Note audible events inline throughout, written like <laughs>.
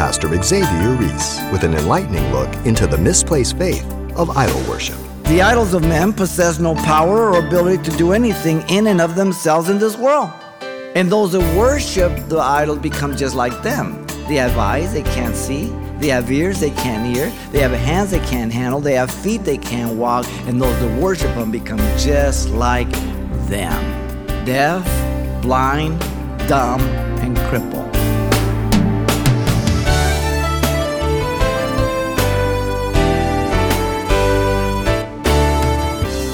Pastor Xavier Reese with an enlightening look into the misplaced faith of idol worship. The idols of men possess no power or ability to do anything in and of themselves in this world. And those that worship the idol become just like them. They have eyes they can't see, they have ears they can't hear, they have hands they can't handle, they have feet they can't walk, and those that worship them become just like them deaf, blind, dumb, and crippled.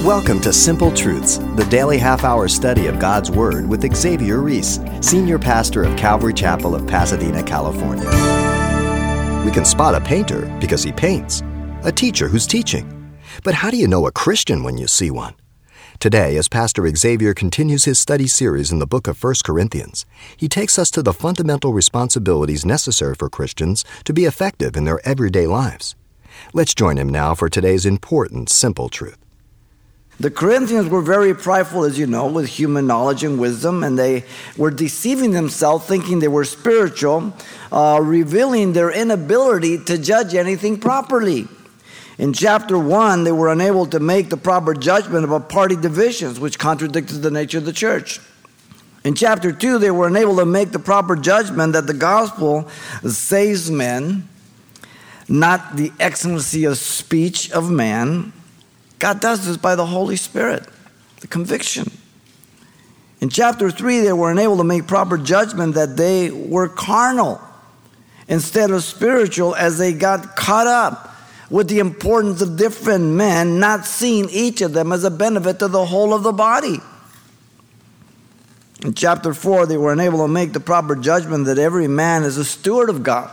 Welcome to Simple Truths, the daily half hour study of God's Word with Xavier Reese, Senior Pastor of Calvary Chapel of Pasadena, California. We can spot a painter because he paints, a teacher who's teaching. But how do you know a Christian when you see one? Today, as Pastor Xavier continues his study series in the book of 1 Corinthians, he takes us to the fundamental responsibilities necessary for Christians to be effective in their everyday lives. Let's join him now for today's important, simple truth. The Corinthians were very prideful, as you know, with human knowledge and wisdom, and they were deceiving themselves, thinking they were spiritual, uh, revealing their inability to judge anything properly. In chapter 1, they were unable to make the proper judgment about party divisions, which contradicted the nature of the church. In chapter 2, they were unable to make the proper judgment that the gospel saves men, not the excellency of speech of man, God does this by the Holy Spirit, the conviction. In chapter 3, they were unable to make proper judgment that they were carnal instead of spiritual as they got caught up with the importance of different men, not seeing each of them as a benefit to the whole of the body. In chapter 4, they were unable to make the proper judgment that every man is a steward of God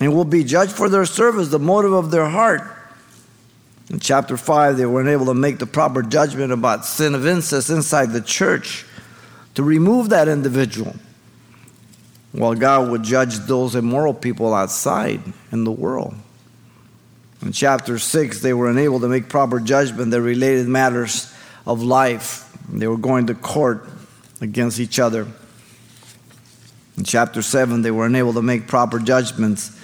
and will be judged for their service, the motive of their heart. In chapter 5, they weren't able to make the proper judgment about sin of incest inside the church to remove that individual, while God would judge those immoral people outside in the world. In chapter 6, they were unable to make proper judgment that related matters of life. They were going to court against each other. In chapter 7, they were unable to make proper judgments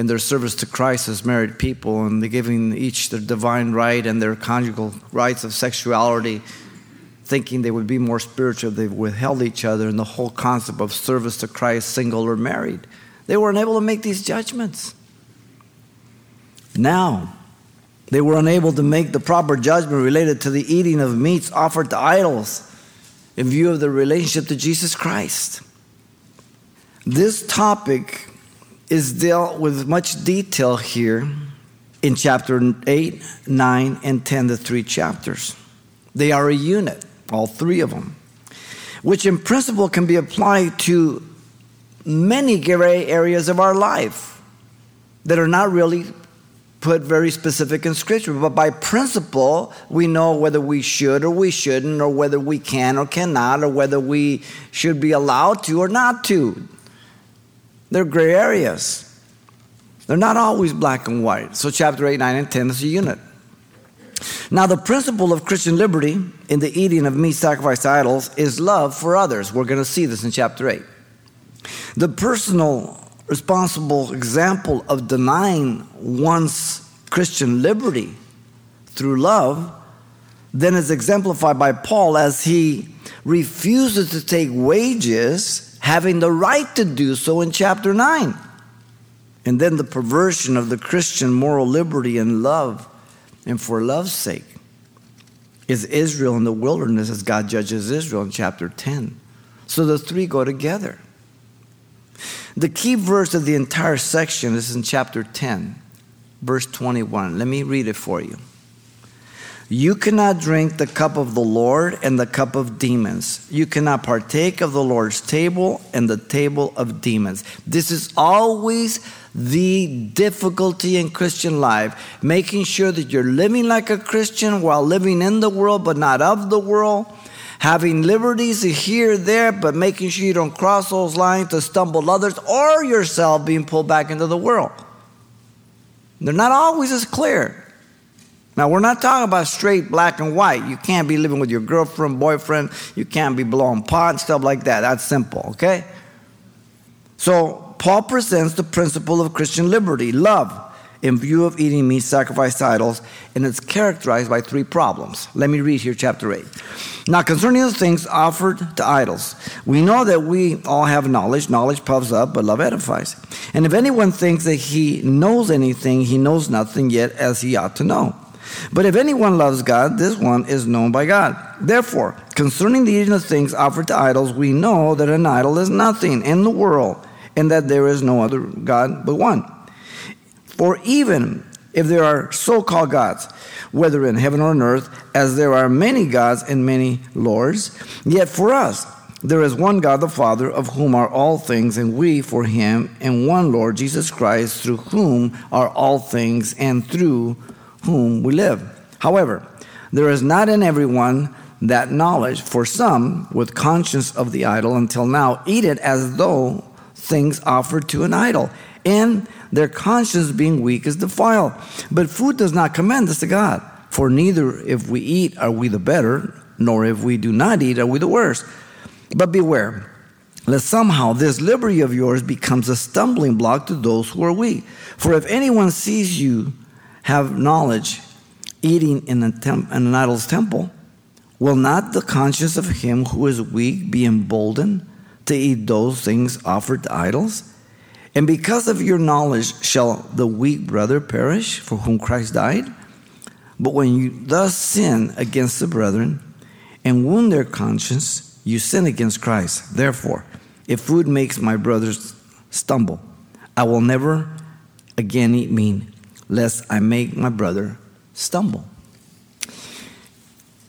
in their service to Christ as married people and giving each their divine right and their conjugal rights of sexuality, thinking they would be more spiritual. They withheld each other and the whole concept of service to Christ, single or married. They were unable to make these judgments. Now, they were unable to make the proper judgment related to the eating of meats offered to idols in view of their relationship to Jesus Christ. This topic is dealt with much detail here in chapter 8, 9, and 10, the three chapters. They are a unit, all three of them, which in principle can be applied to many gray areas of our life that are not really put very specific in Scripture. But by principle, we know whether we should or we shouldn't, or whether we can or cannot, or whether we should be allowed to or not to. They're gray areas. They're not always black and white. So, chapter 8, 9, and 10 is a unit. Now, the principle of Christian liberty in the eating of meat sacrificed to idols is love for others. We're going to see this in chapter 8. The personal, responsible example of denying one's Christian liberty through love then is exemplified by Paul as he refuses to take wages having the right to do so in chapter 9. And then the perversion of the Christian moral liberty and love, and for love's sake, is Israel in the wilderness as God judges Israel in chapter 10. So the three go together. The key verse of the entire section is in chapter 10, verse 21. Let me read it for you. You cannot drink the cup of the Lord and the cup of demons. You cannot partake of the Lord's table and the table of demons. This is always the difficulty in Christian life, making sure that you're living like a Christian while living in the world but not of the world, having liberties here, there, but making sure you don't cross those lines to stumble others or yourself being pulled back into the world. They're not always as clear. Now, we're not talking about straight black and white. You can't be living with your girlfriend, boyfriend. You can't be blowing pot, stuff like that. That's simple, okay? So, Paul presents the principle of Christian liberty, love, in view of eating meat sacrificed to idols, and it's characterized by three problems. Let me read here, chapter 8. Now, concerning the things offered to idols, we know that we all have knowledge. Knowledge puffs up, but love edifies. And if anyone thinks that he knows anything, he knows nothing yet as he ought to know. But if anyone loves God, this one is known by God. Therefore, concerning the eating of things offered to idols, we know that an idol is nothing in the world, and that there is no other God but one. For even if there are so called gods, whether in heaven or on earth, as there are many gods and many lords, yet for us there is one God the Father, of whom are all things, and we for him, and one Lord Jesus Christ, through whom are all things, and through whom we live. However, there is not in everyone that knowledge, for some, with conscience of the idol until now, eat it as though things offered to an idol, and their conscience being weak is defiled. But food does not commend us to God, for neither if we eat are we the better, nor if we do not eat are we the worse. But beware, lest somehow this liberty of yours becomes a stumbling block to those who are weak. For if anyone sees you have knowledge eating in, a temp- in an idol's temple, will not the conscience of him who is weak be emboldened to eat those things offered to idols? And because of your knowledge shall the weak brother perish for whom Christ died? But when you thus sin against the brethren and wound their conscience, you sin against Christ. Therefore, if food makes my brothers stumble, I will never again eat meat, lest I make my brother stumble.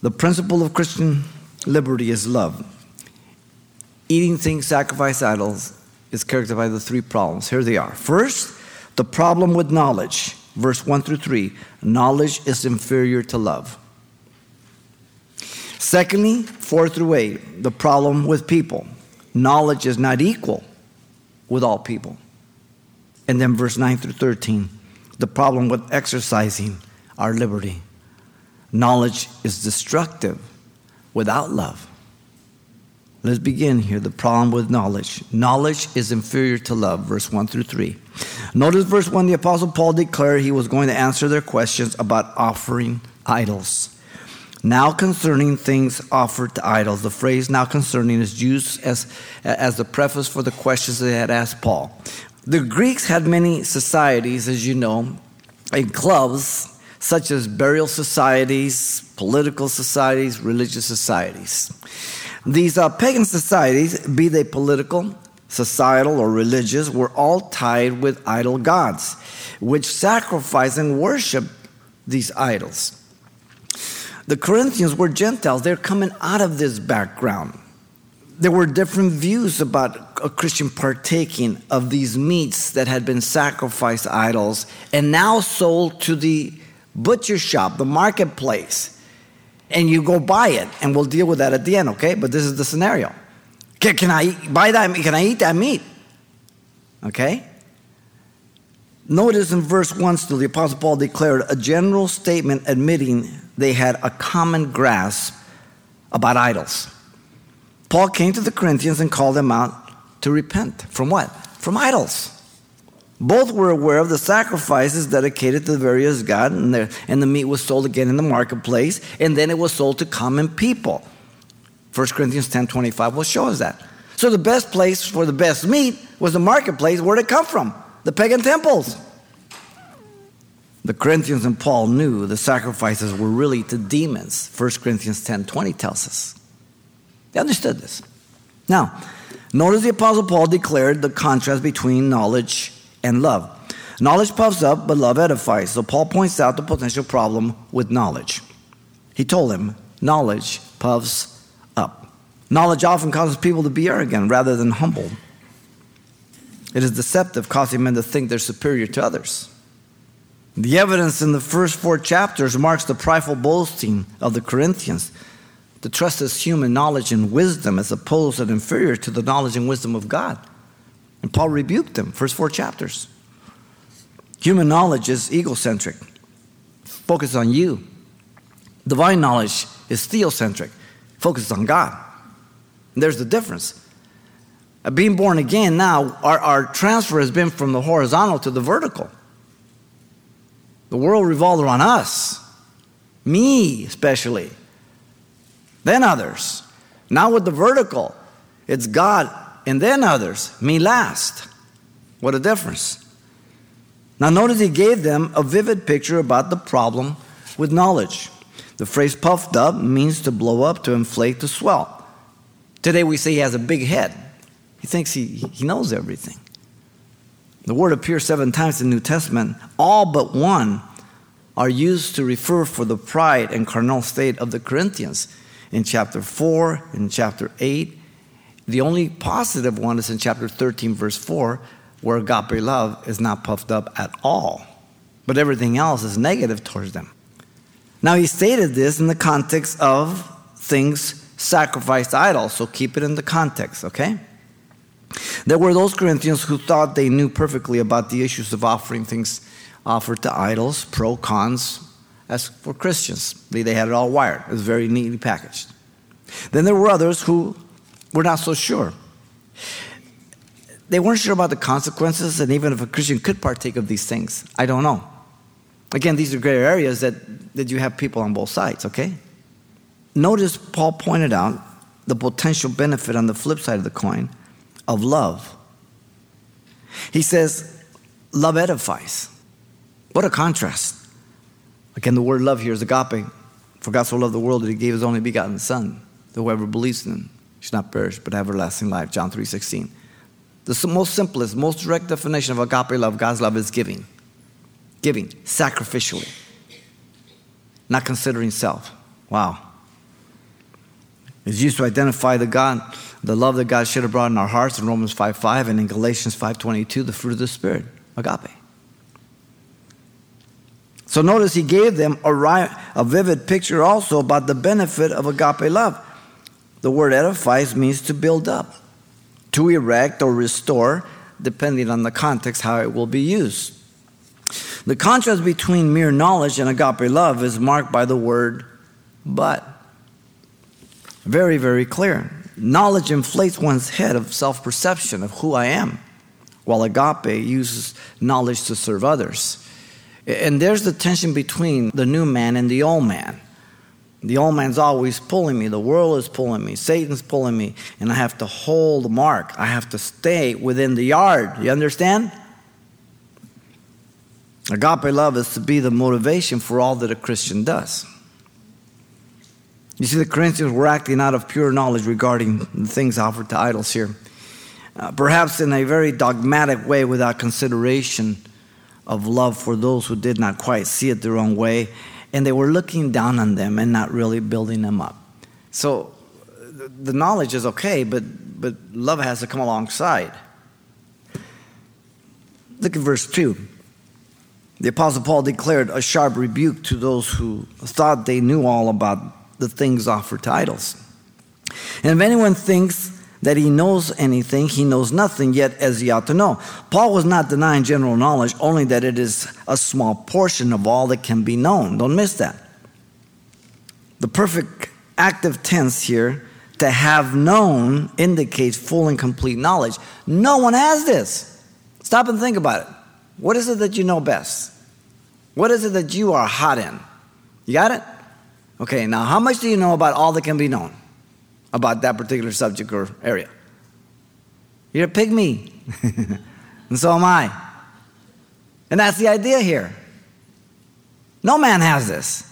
The principle of Christian liberty is love. Eating things sacrifice idols is characterized by the three problems. Here they are. First, the problem with knowledge, verse 1 through 3. Knowledge is inferior to love. Secondly, 4 through 8, the problem with people. Knowledge is not equal with all people. And then verse 9 through 13, the problem with exercising our liberty. Knowledge is destructive without love. Let's begin here. The problem with knowledge. Knowledge is inferior to love, verse 1 through 3. Notice verse 1 the Apostle Paul declared he was going to answer their questions about offering idols. Now concerning things offered to idols. The phrase now concerning is used as, as the preface for the questions they had asked Paul. The Greeks had many societies, as you know, and clubs such as burial societies, political societies, religious societies. These uh, pagan societies, be they political, societal, or religious, were all tied with idol gods, which sacrifice and worship these idols. The Corinthians were Gentiles, they're coming out of this background. There were different views about a Christian partaking of these meats that had been sacrificed idols and now sold to the butcher shop, the marketplace and you go buy it, and we'll deal with that at the end, okay? But this is the scenario. Can, can I buy that? Can I eat that meat? Okay? Notice in verse 1 still, the Apostle Paul declared a general statement admitting they had a common grasp about idols. Paul came to the Corinthians and called them out to repent. From what? From idols. Both were aware of the sacrifices dedicated to the various gods, and, and the meat was sold again in the marketplace, and then it was sold to common people. 1 Corinthians 10 25 will show us that. So the best place for the best meat was the marketplace. Where'd it come from? The pagan temples. The Corinthians and Paul knew the sacrifices were really to demons. 1 Corinthians 10 20 tells us. They understood this. Now, notice the Apostle Paul declared the contrast between knowledge and love. Knowledge puffs up, but love edifies. So Paul points out the potential problem with knowledge. He told him, knowledge puffs up. Knowledge often causes people to be arrogant rather than humble. It is deceptive, causing men to think they're superior to others. The evidence in the first four chapters marks the prideful boasting of the Corinthians to trust as human knowledge and wisdom as opposed and inferior to the knowledge and wisdom of God. And Paul rebuked them, first four chapters. Human knowledge is egocentric, focused on you. Divine knowledge is theocentric, focused on God. And there's the difference. Uh, being born again now, our, our transfer has been from the horizontal to the vertical. The world revolved around us, me especially, then others. Now with the vertical, it's God and then others, me last. What a difference. Now, notice he gave them a vivid picture about the problem with knowledge. The phrase puffed up means to blow up, to inflate, to swell. Today we say he has a big head. He thinks he, he knows everything. The word appears seven times in the New Testament. All but one are used to refer for the pride and carnal state of the Corinthians. In chapter 4, in chapter 8, the only positive one is in chapter 13, verse 4, where agape love is not puffed up at all. But everything else is negative towards them. Now, he stated this in the context of things sacrificed to idols, so keep it in the context, okay? There were those Corinthians who thought they knew perfectly about the issues of offering things offered to idols, pro, cons, as for Christians. They had it all wired, it was very neatly packaged. Then there were others who were not so sure. They weren't sure about the consequences, and even if a Christian could partake of these things, I don't know. Again, these are gray areas that, that you have people on both sides, okay? Notice Paul pointed out the potential benefit on the flip side of the coin of love. He says, Love edifies. What a contrast. Again, the word love here is agape. For God so loved the world that he gave his only begotten Son, that whoever believes in him should not perish but have everlasting life. John 3.16. The most simplest, most direct definition of agape love, God's love, is giving. Giving, sacrificially. Not considering self. Wow. It's used to identify the God the love that God should have brought in our hearts in Romans 5 5 and in Galatians 5 22, the fruit of the Spirit, agape. So notice he gave them a, a vivid picture also about the benefit of agape love. The word edifies means to build up, to erect or restore, depending on the context, how it will be used. The contrast between mere knowledge and agape love is marked by the word but. Very, very clear. Knowledge inflates one's head of self perception of who I am, while agape uses knowledge to serve others. And there's the tension between the new man and the old man. The old man's always pulling me, the world is pulling me, Satan's pulling me, and I have to hold the mark. I have to stay within the yard. You understand? Agape love is to be the motivation for all that a Christian does. You see, the Corinthians were acting out of pure knowledge regarding the things offered to idols here. Uh, perhaps in a very dogmatic way without consideration of love for those who did not quite see it their own way. And they were looking down on them and not really building them up. So the knowledge is okay, but, but love has to come alongside. Look at verse 2. The Apostle Paul declared a sharp rebuke to those who thought they knew all about the things offered to idols. And if anyone thinks that he knows anything, he knows nothing yet as he ought to know. Paul was not denying general knowledge, only that it is a small portion of all that can be known. Don't miss that. The perfect active tense here, to have known, indicates full and complete knowledge. No one has this. Stop and think about it. What is it that you know best? What is it that you are hot in? You got it? Okay, now how much do you know about all that can be known about that particular subject or area? You're a pygmy, <laughs> and so am I. And that's the idea here. No man has this.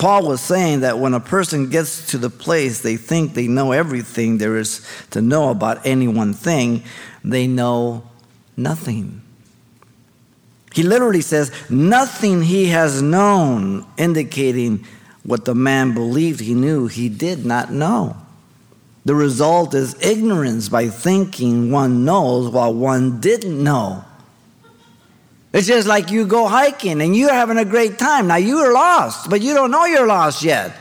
Paul was saying that when a person gets to the place they think they know everything there is to know about any one thing, they know nothing. He literally says, Nothing he has known, indicating what the man believed he knew, he did not know. The result is ignorance by thinking one knows while one didn't know. It's just like you go hiking and you're having a great time. Now you're lost, but you don't know you're lost yet.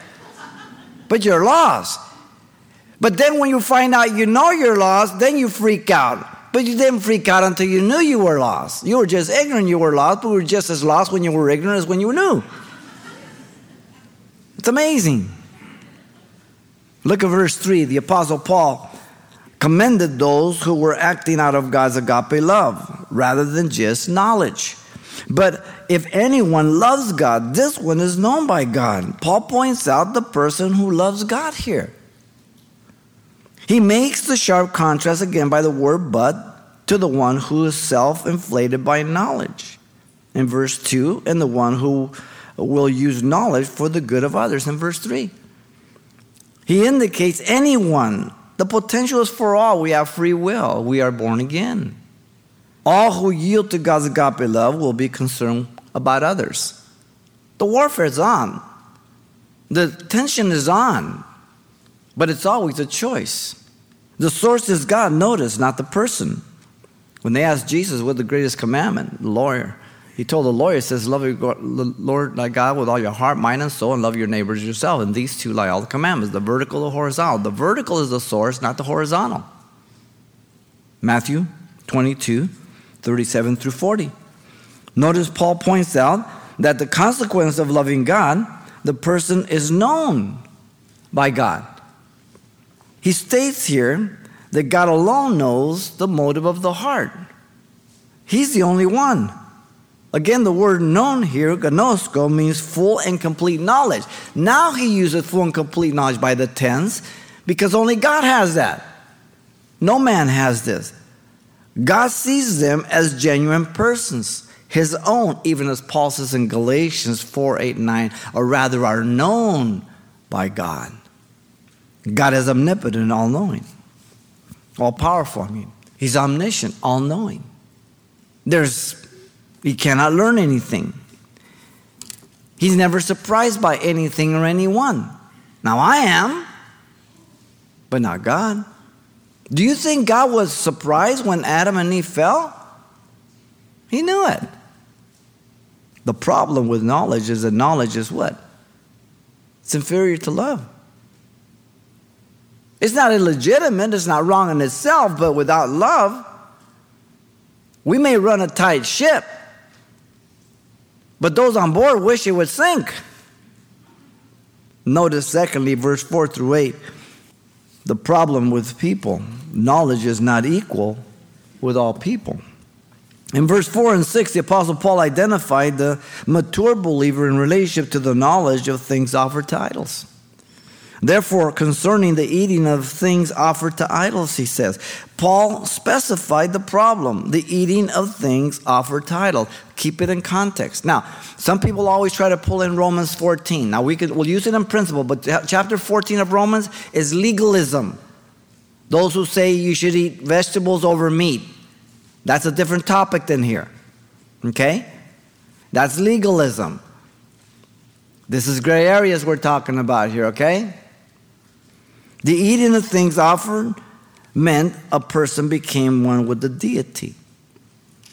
But you're lost. But then when you find out you know you're lost, then you freak out. But you didn't freak out until you knew you were lost. You were just ignorant you were lost, but you were just as lost when you were ignorant as when you knew. It's amazing. Look at verse 3. The Apostle Paul commended those who were acting out of God's agape love rather than just knowledge. But if anyone loves God, this one is known by God. Paul points out the person who loves God here. He makes the sharp contrast again by the word but to the one who is self inflated by knowledge. In verse 2, and the one who will use knowledge for the good of others. In verse 3, he indicates anyone. The potential is for all. We have free will, we are born again. All who yield to God's agape love will be concerned about others. The warfare is on, the tension is on, but it's always a choice. The source is God, notice, not the person. When they asked Jesus what the greatest commandment, the lawyer, he told the lawyer, he says, Love your Lord thy God with all your heart, mind, and soul, and love your neighbors yourself. And these two lie all the commandments the vertical, the horizontal. The vertical is the source, not the horizontal. Matthew 22, 37 through 40. Notice Paul points out that the consequence of loving God, the person is known by God. He states here that God alone knows the motive of the heart. He's the only one. Again, the word known here, gnosko, means full and complete knowledge. Now he uses full and complete knowledge by the tense because only God has that. No man has this. God sees them as genuine persons, his own, even as Paul says in Galatians 4 8 9, or rather are known by God. God is omnipotent, all knowing, all powerful. I mean, he's omniscient, all knowing. There's he cannot learn anything. He's never surprised by anything or anyone. Now I am, but not God. Do you think God was surprised when Adam and Eve fell? He knew it. The problem with knowledge is that knowledge is what? It's inferior to love. It's not illegitimate, it's not wrong in itself, but without love, we may run a tight ship, but those on board wish it would sink. Notice, secondly, verse 4 through 8 the problem with people. Knowledge is not equal with all people. In verse 4 and 6, the Apostle Paul identified the mature believer in relationship to the knowledge of things offered idols. Therefore, concerning the eating of things offered to idols, he says, Paul specified the problem the eating of things offered to idols. Keep it in context. Now, some people always try to pull in Romans 14. Now, we could, we'll use it in principle, but chapter 14 of Romans is legalism. Those who say you should eat vegetables over meat. That's a different topic than here. Okay? That's legalism. This is gray areas we're talking about here, okay? The eating of things offered meant a person became one with the deity.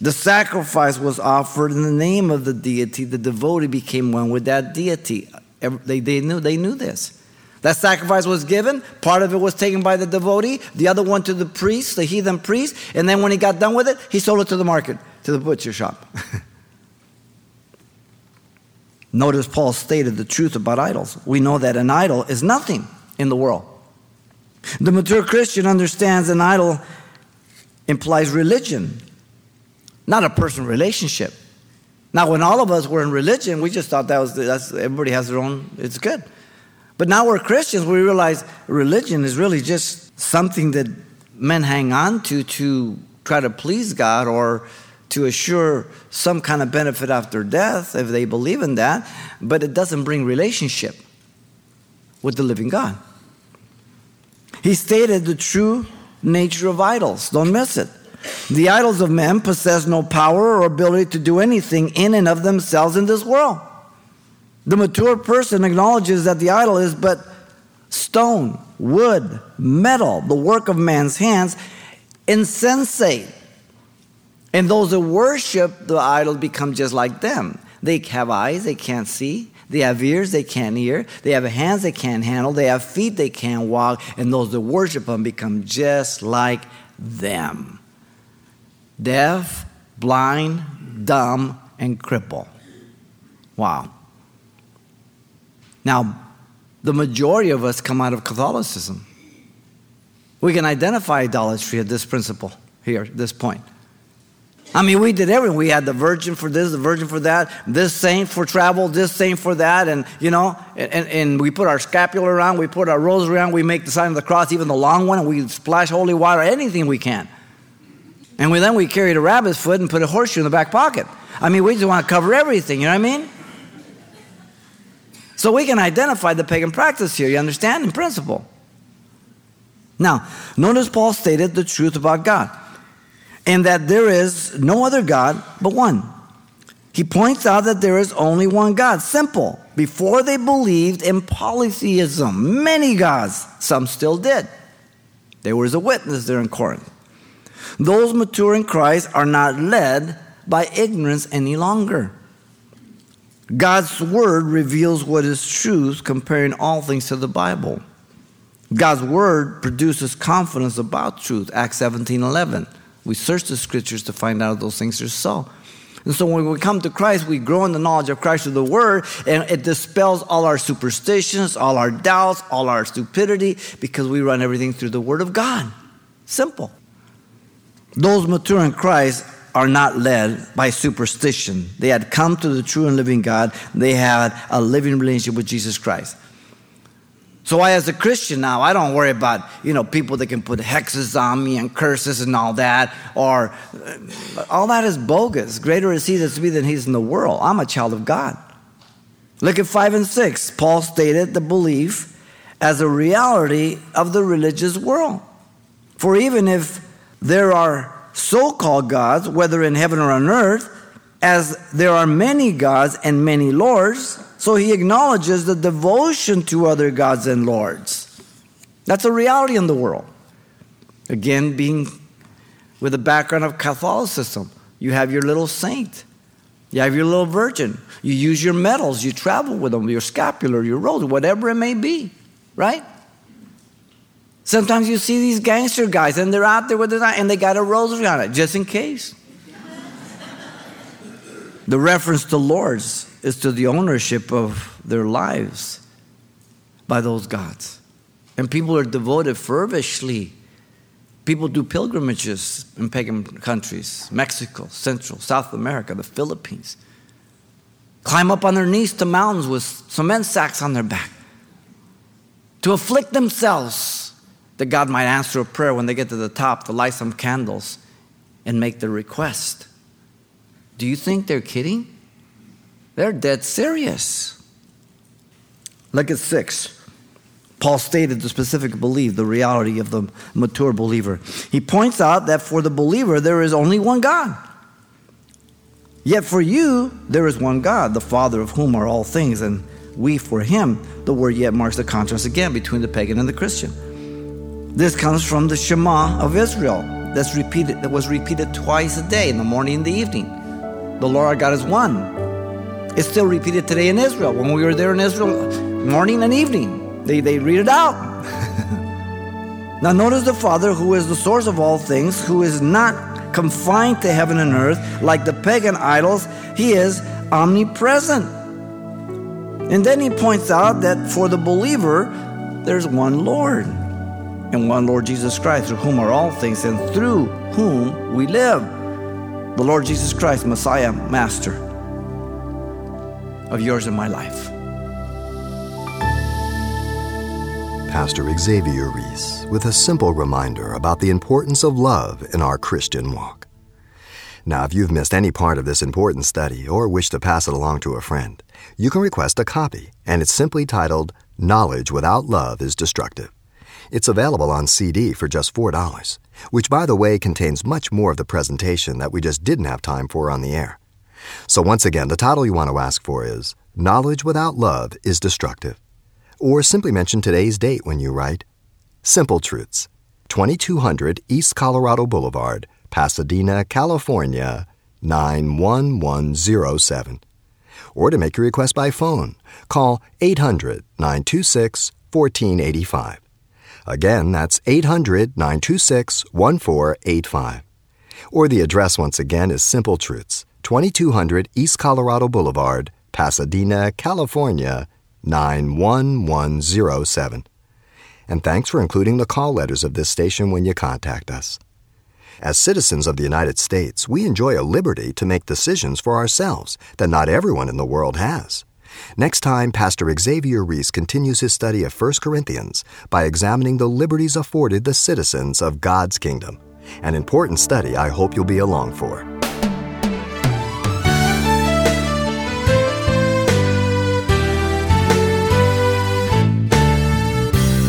The sacrifice was offered in the name of the deity. The devotee became one with that deity. They, they, knew, they knew this. That sacrifice was given. Part of it was taken by the devotee, the other one to the priest, the heathen priest. And then when he got done with it, he sold it to the market, to the butcher shop. <laughs> Notice Paul stated the truth about idols. We know that an idol is nothing in the world. The mature Christian understands an idol implies religion, not a personal relationship. Now, when all of us were in religion, we just thought that was that's everybody has their own. It's good, but now we're Christians. We realize religion is really just something that men hang on to to try to please God or to assure some kind of benefit after death if they believe in that, but it doesn't bring relationship with the living God. He stated the true nature of idols. Don't miss it. The idols of men possess no power or ability to do anything in and of themselves in this world. The mature person acknowledges that the idol is but stone, wood, metal, the work of man's hands, insensate. And those that worship the idol become just like them. They have eyes, they can't see. They have ears they can't hear. They have hands they can't handle. They have feet they can't walk. And those that worship them become just like them deaf, blind, dumb, and crippled. Wow. Now, the majority of us come out of Catholicism. We can identify idolatry at this principle here, this point. I mean, we did everything. We had the virgin for this, the virgin for that, this saint for travel, this saint for that, and you know, and, and we put our scapular around, we put our rosary around, we make the sign of the cross, even the long one, and we splash holy water, anything we can. And we, then we carried a rabbit's foot and put a horseshoe in the back pocket. I mean, we just want to cover everything, you know what I mean? So we can identify the pagan practice here, you understand, in principle. Now, notice Paul stated the truth about God and that there is no other God but one. He points out that there is only one God. Simple. Before they believed in polytheism, many gods, some still did. There was a witness there in Corinth. Those mature in Christ are not led by ignorance any longer. God's word reveals what is truth, comparing all things to the Bible. God's word produces confidence about truth, Acts 17 11. We search the scriptures to find out if those things are so. And so when we come to Christ, we grow in the knowledge of Christ through the Word, and it dispels all our superstitions, all our doubts, all our stupidity, because we run everything through the Word of God. Simple. Those mature in Christ are not led by superstition. They had come to the true and living God, they had a living relationship with Jesus Christ. So I, as a Christian now, I don't worry about, you know, people that can put hexes on me and curses and all that, or uh, all that is bogus. Greater is he that's me than he's in the world. I'm a child of God. Look at 5 and 6. Paul stated the belief as a reality of the religious world. For even if there are so called gods, whether in heaven or on earth, as there are many gods and many lords, so he acknowledges the devotion to other gods and lords. That's a reality in the world. Again, being with a background of Catholicism, you have your little saint, you have your little virgin, you use your medals, you travel with them, your scapular, your rose, whatever it may be, right? Sometimes you see these gangster guys and they're out there with their and they got a rosary on it just in case. the reference to lords is to the ownership of their lives by those gods. And people are devoted fervishly. People do pilgrimages in pagan countries Mexico, Central, South America, the Philippines. Climb up on their knees to mountains with cement sacks on their back to afflict themselves that God might answer a prayer when they get to the top to light some candles and make their request. Do you think they're kidding? They're dead serious. Look at six. Paul stated the specific belief, the reality of the mature believer. He points out that for the believer, there is only one God. Yet for you, there is one God, the Father of whom are all things, and we for him. The word yet marks the contrast again between the pagan and the Christian. This comes from the Shema of Israel. That's repeated, that was repeated twice a day, in the morning and the evening. The Lord our God is one. It's still repeated today in Israel. When we were there in Israel, morning and evening, they, they read it out. <laughs> now, notice the Father, who is the source of all things, who is not confined to heaven and earth like the pagan idols, he is omnipresent. And then he points out that for the believer, there's one Lord and one Lord Jesus Christ, through whom are all things and through whom we live. The Lord Jesus Christ, Messiah, Master of yours in my life. Pastor Xavier Reese with a simple reminder about the importance of love in our Christian walk. Now, if you've missed any part of this important study or wish to pass it along to a friend, you can request a copy, and it's simply titled Knowledge Without Love is Destructive. It's available on CD for just $4, which, by the way, contains much more of the presentation that we just didn't have time for on the air. So, once again, the title you want to ask for is Knowledge Without Love is Destructive. Or simply mention today's date when you write Simple Truths, 2200 East Colorado Boulevard, Pasadena, California, 91107. Or to make your request by phone, call 800 926 1485. Again, that's 800 926 1485. Or the address once again is Simple Truths, 2200 East Colorado Boulevard, Pasadena, California, 91107. And thanks for including the call letters of this station when you contact us. As citizens of the United States, we enjoy a liberty to make decisions for ourselves that not everyone in the world has. Next time, Pastor Xavier Reese continues his study of 1 Corinthians by examining the liberties afforded the citizens of God's kingdom. An important study I hope you'll be along for.